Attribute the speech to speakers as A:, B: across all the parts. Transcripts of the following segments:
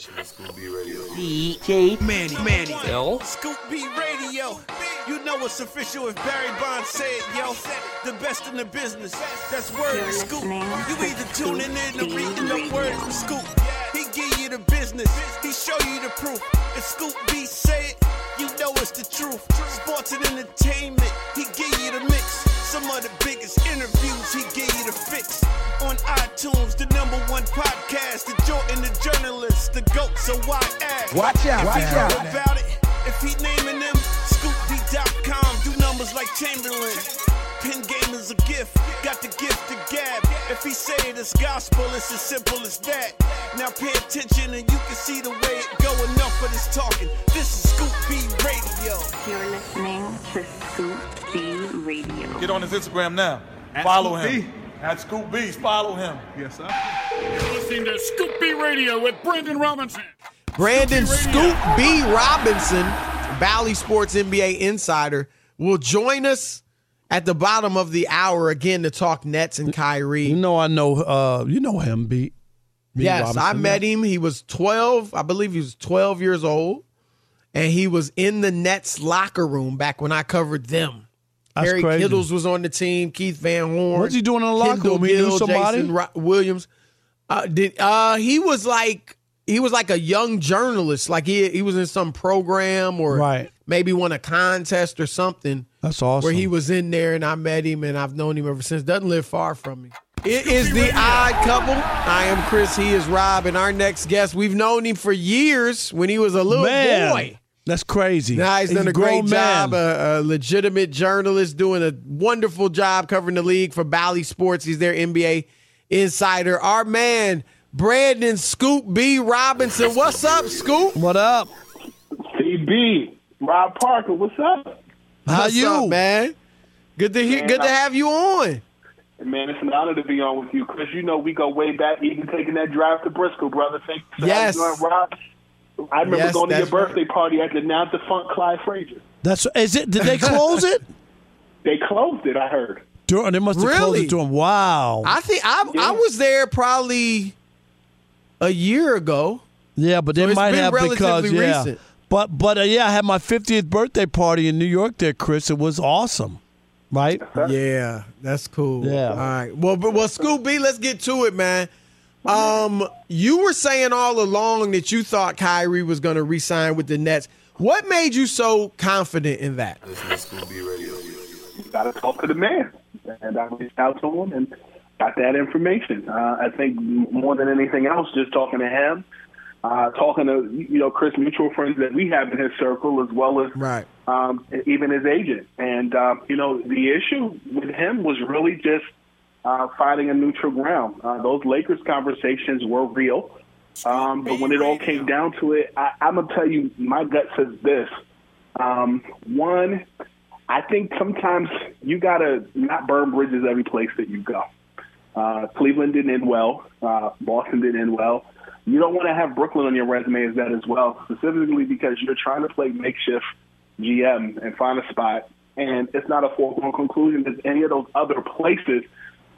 A: DJ Manny, Manny, L. Scoop B Radio. You know it's official if Barry Bonds said, yo. The best in the business. That's word to Scoop. You either tuning in or reading the word from Scoop. He give you the business. He show you the proof. If Scoop B say it, you know it's the truth. Sports and entertainment. He give you the mix. Some of the biggest interviews. He give you the fix. On iTunes, the number one podcast. The Jordan, the journalist, the GOAT. So why ask?
B: Watch out,
A: If he
B: watch out.
A: about it. If he naming them, scoopy.com. Do numbers like Chamberlain. Pin game is a gift. Got the gift to gab. If he say it is gospel, it's as simple as that. Now pay attention and you can see the way it go. Enough of this talking. This is Scoop B Radio.
C: You're listening to Scoop B Radio.
D: Get on his Instagram now. Follow him. At Scoop B, follow him. Yes, sir.
E: You're listening to Scoop B Radio with Brandon Robinson.
B: Brandon Scoop B. Robinson, Bally Sports NBA insider, will join us at the bottom of the hour again to talk Nets and Kyrie.
F: You know, I know. Uh, you know him, B. B.
B: yes,
F: Robinson,
B: I met
F: yeah.
B: him. He was 12, I believe he was 12 years old, and he was in the Nets locker room back when I covered them.
F: That's
B: Kerry
F: crazy.
B: Kittles was on the team. Keith Van Horn.
F: What's he doing in the locker room? He knew
B: Gill,
F: somebody?
B: Jason Ro- Williams. Uh, did uh, he was like he was like a young journalist. Like he he was in some program or
F: Right.
B: maybe won a contest or something.
F: That's awesome.
B: Where he was in there, and I met him, and I've known him ever since. Doesn't live far from me. It is the odd couple. I am Chris. He is Rob, and our next guest. We've known him for years when he was a little
F: Man,
B: boy.
F: That's crazy.
B: Now he's, done a, great
F: grown
B: job,
F: man.
B: a, a legitimate journalist, doing a wonderful job covering the league for Bally Sports. He's their NBA insider. Our man, Brandon Scoop B. Robinson. What's up, Scoop?
F: What up?
G: CB, Rob Parker, what's up?
F: How
B: What's
F: you,
B: up, man? Good to hear.
G: Man,
B: Good to have you on.
G: Man, it's an honor to be on with you, Chris. You know we go way back, even taking that drive to Briscoe, brother. Thank you for
B: Yes.
G: having Rob. I remember
B: Yes,
G: going to your
B: that's right.
G: birthday party at the now defunct Clyde Frazier.
F: That's is it? Did they close it?
G: They closed it, I heard.
F: Dur- they must have closed it to him. Wow.
B: I think I, I was there probably a year ago.
F: yeah, but they
B: it's
F: might
B: been
F: have because
B: relatively
F: yeah.
B: recent.
F: But but uh, yeah, I had my 50th birthday party in New York there, Chris. It was awesome. Right?
B: Yeah, that's cool.
F: Yeah.
B: All right. Well, but well, Scoop B, let's get to it, man. Um, you were saying all along that you thought Kyrie was going to re-sign with the Nets. What made you so confident in that?
G: You got to talk to the man. And I reached out to him and got that information. Uh, I think more than anything else, just talking to him, uh, talking to you know Chris, mutual friends that we have in his circle, as well as
B: Right.
G: um, even his agent. And uh, you know the issue with him was really just uh, finding a neutral ground. Uh, those Lakers conversations were real. Um, but when it all came down to it, I, I'm gonna tell you, my gut says this. Um, one, I think sometimes you gotta not burn bridges every place that you go. Uh, Cleveland didn't end well. Uh, Boston didn't end well. You don't want to have Brooklyn on your resume as that as well, specifically because you're trying to play makeshift GM and find a spot, and it's not a foregone conclusion that any of those other places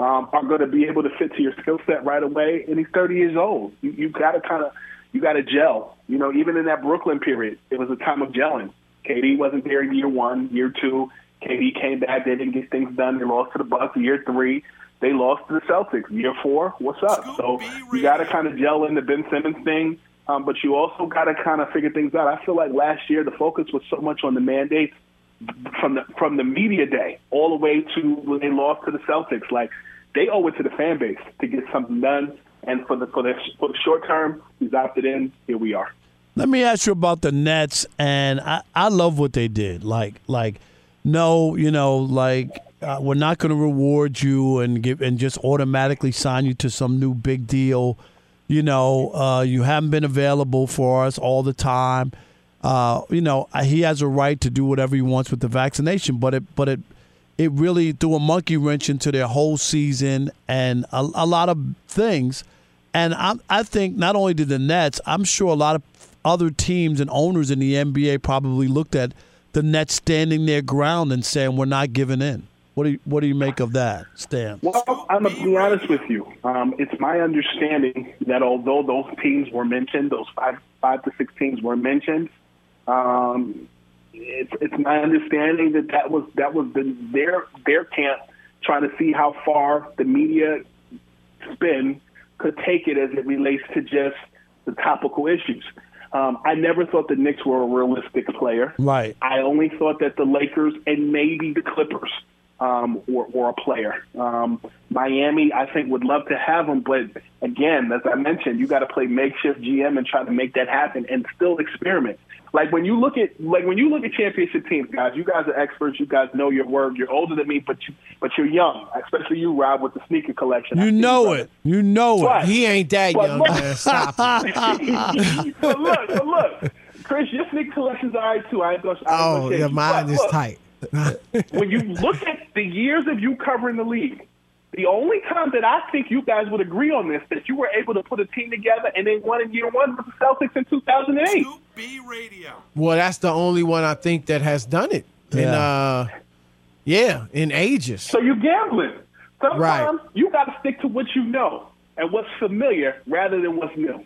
G: um, are going to be able to fit to your skill set right away. And he's 30 years old. You, you got to kind of you got to gel. You know, even in that Brooklyn period, it was a time of gelling. KD wasn't there in year one, year two. KD came back, they didn't get things done. They lost to the Bucks. Year three, they lost to the Celtics. Year four, what's up? So you got to kind of gel in the Ben Simmons thing, um, but you also got to kind of figure things out. I feel like last year the focus was so much on the mandates from the from the media day all the way to when they lost to the Celtics. Like they owe it to the fan base to get something done. And for the for the for the short term, he's opted in. Here we are.
F: Let me ask you about the Nets, and I, I love what they did. Like like no, you know, like uh, we're not going to reward you and give and just automatically sign you to some new big deal. You know, uh, you haven't been available for us all the time. Uh, you know, he has a right to do whatever he wants with the vaccination, but it but it it really threw a monkey wrench into their whole season and a, a lot of things. And I, I think not only did the Nets, I'm sure a lot of other teams and owners in the NBA probably looked at the Nets standing their ground and saying we're not giving in. What do you, what do you make of that, Stan?
G: Well, I'm gonna be honest with you. Um, it's my understanding that although those teams were mentioned, those five five to six teams were mentioned, um, it's, it's my understanding that that was that was the, their their camp trying to see how far the media spin could take it as it relates to just the topical issues. Um, I never thought the Knicks were a realistic player.
F: Right.
G: I only thought that the Lakers and maybe the Clippers um, were, were a player. Um, Miami, I think, would love to have him, but again, as I mentioned, you got to play makeshift GM and try to make that happen and still experiment. Like when you look at like when you look at championship teams, guys, you guys are experts. You guys know your word. You're older than me, but you but you're young, especially you, Rob, with the sneaker collection.
F: You know it. You know
G: But-
F: it.
B: He ain't that young,
G: look-
B: man. Stop.
G: but look, but look, Chris, your sneaker collection's all right too. I ain't gonna. I ain't
B: Oh,
G: gonna
B: yeah, mine is
G: look,
B: tight.
G: when you look at the years of you covering the league, the only time that I think you guys would agree on this that you were able to put a team together and then won in year one with the Celtics in 2008. B Radio.
B: Well, that's the only one I think that has done it. In
F: Yeah.
B: uh, yeah, in ages.
G: So you're gambling. Sometimes
B: Right.
G: you got to stick to what you know and what's familiar rather than what's new.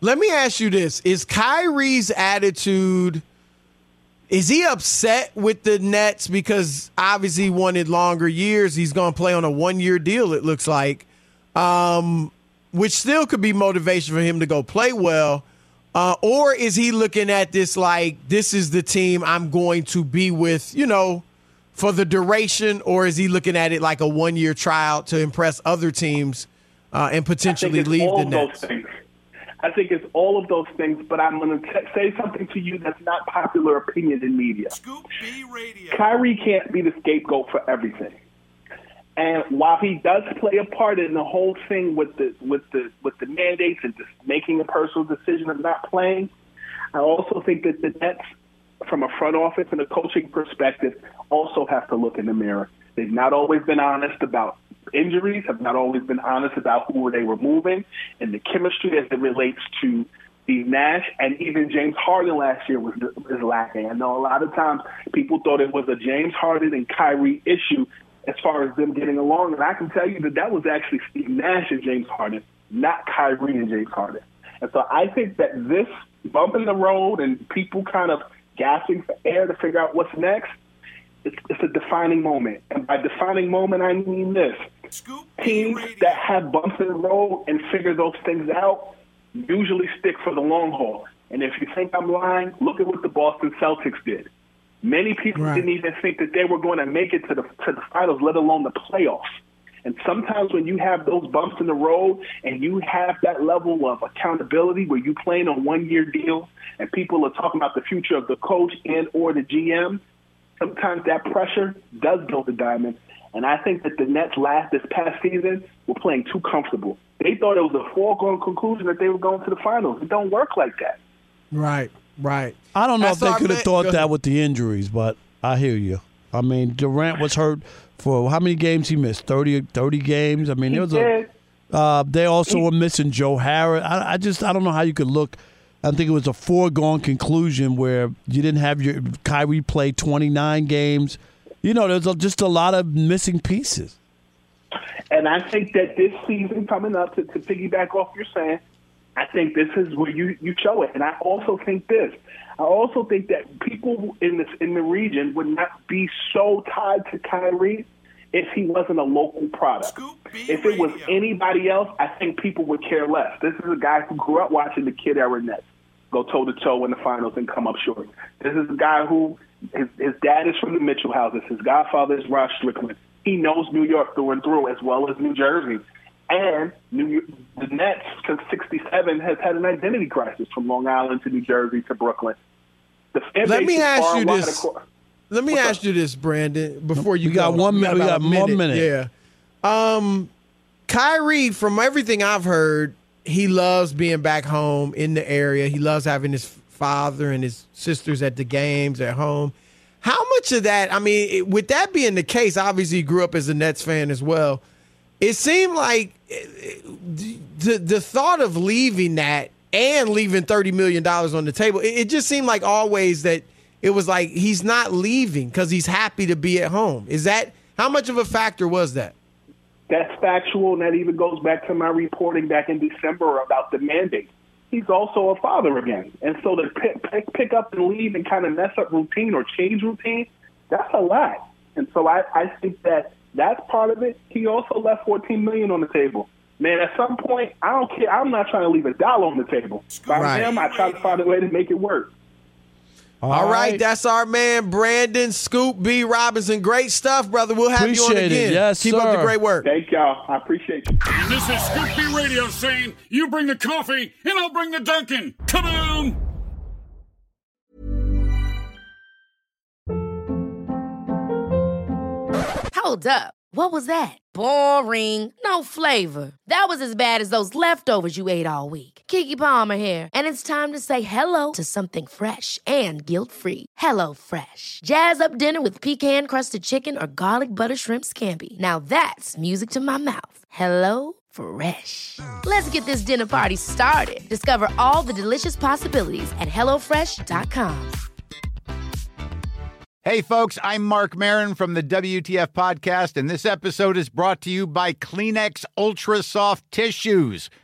B: Let me ask you this: Is Kyrie's attitude? Is he upset with the Nets because obviously he wanted longer years? He's going to play on a one-year deal. It looks like, um, which still could be motivation for him to go play well. Uh, or is he looking at this like this is the team I'm going to be with? You know, for the duration, or is he looking at it like a one-year trial to impress other teams uh, and potentially leave the Nets?
G: things. I think it's all of those things, but I'm going to say something to you that's not popular opinion in media. Scoop B Radio. Kyrie can't be the scapegoat for everything. And while he does play a part in the whole thing with the with the with the mandates and just making a personal decision of not playing, I also think that the Nets, from a front office and a coaching perspective, also have to look in the mirror. They've not always been honest about injuries, have not always been honest about who they were moving, and the chemistry as it relates to Steve Nash and even James Harden last year was is lacking. I know a lot of times people thought it was a James Harden and Kyrie issue as far as them getting along, and I can tell you that that was actually Steve Nash and James Harden, not Kyrie and James Harden. And so I think that this bump in the road and people kind of gasping for air to figure out what's next, it's, it's a defining moment. And by defining moment, I mean this. Teams that have bumps in the road and figure those things out usually stick for the long haul. And if you think I'm lying, look at what the Boston Celtics did. Many people
B: Right.
G: didn't even think that they were going to make it to the to the finals, let alone the playoffs. And sometimes when you have those bumps in the road and you have that level of accountability where you playing on one year deals and people are talking about the future of the coach and or the GM, sometimes that pressure does build a diamond. And I think that the Nets last this past season were playing too comfortable. They thought it was a foregone conclusion that they were going to the finals. It don't work like that.
B: Right, right.
F: I don't know
B: That's
F: if they could have thought that with the injuries, but I hear you. I mean, Durant was hurt for how many games he missed? 30, 30 games. I mean,
G: He
F: there was
G: did.
F: a. Uh, they also were missing Joe Harris. I, I just I don't know how you could look. I think it was a foregone conclusion where you didn't have your Kyrie play twenty nine games. You know, there's just a lot of missing pieces.
G: And I think that this season coming up, to, to piggyback off you're saying, I think this is where you, you show it. And I also think this. I also think that people in this in the region would not be so tied to Kyrie if he wasn't a local product. If it was anybody else, I think people would care less. This is a guy who grew up watching the Kidd Era Nets go toe to toe in the finals and come up short. This is a guy who his, his dad is from the Mitchell houses. His godfather is Rod Strickland. He knows New York through and through as well as New Jersey. And New York, the Nets since '67 has had an identity crisis from Long Island to New Jersey to Brooklyn. The fan
B: Let
G: base
B: me
G: is
B: ask
G: far
B: you
G: wide
B: this.
G: across-
B: Let me ask you this, Brandon, before you
F: We got
B: go.
F: one minute- we
B: about
F: got
B: a
F: one minute.
B: Yeah. Um, Kyrie, from everything I've heard, he loves being back home in the area. He loves having his father and his sisters at the games at home. How much of that? I mean, with that being the case, obviously grew up as a Nets fan as well. It seemed like eh, the the thought of leaving that and leaving thirty million dollars on the table. It, it just seemed like always that it was like he's not leaving because he's happy to be at home. Is that how much of a factor was that?
G: That's factual, and that even goes back to my reporting back in December about the mandate. He's also a father again, and so to pick, pick, pick up and leave and kind of mess up routine or change routine, that's a lot. And so I, I think that that's part of it. He also left 14 million on the table. Man, at some point, I don't care. I'm not trying to leave a dollar on the table. By
B: Right.
G: him, I try to find a way to make it work.
B: All right. that's our man Brandon Scoop B Robinson. Great stuff, brother. We'll have you on
F: Appreciate it.
B: again.
F: Yes,
B: Keep up the great work.
G: Thank y'all. I appreciate you.
E: And this is Scoop B Radio saying, you bring the coffee and I'll bring the Dunkin'. Come on!
H: Hold up. What was that? Boring. No flavor. That was as bad as those leftovers you ate all week. Keke Palmer here, and it's time to say hello to something fresh and guilt-free. Hello Fresh. Jazz up dinner with pecan-crusted chicken or garlic butter shrimp scampi. Now that's music to my mouth. Hello Fresh. Let's get this dinner party started. Discover all the delicious possibilities at hellofresh.com.
A: Hey, folks, I'm Marc Maron from the WTF Podcast, and this episode is brought to you by Kleenex Ultra Soft Tissues,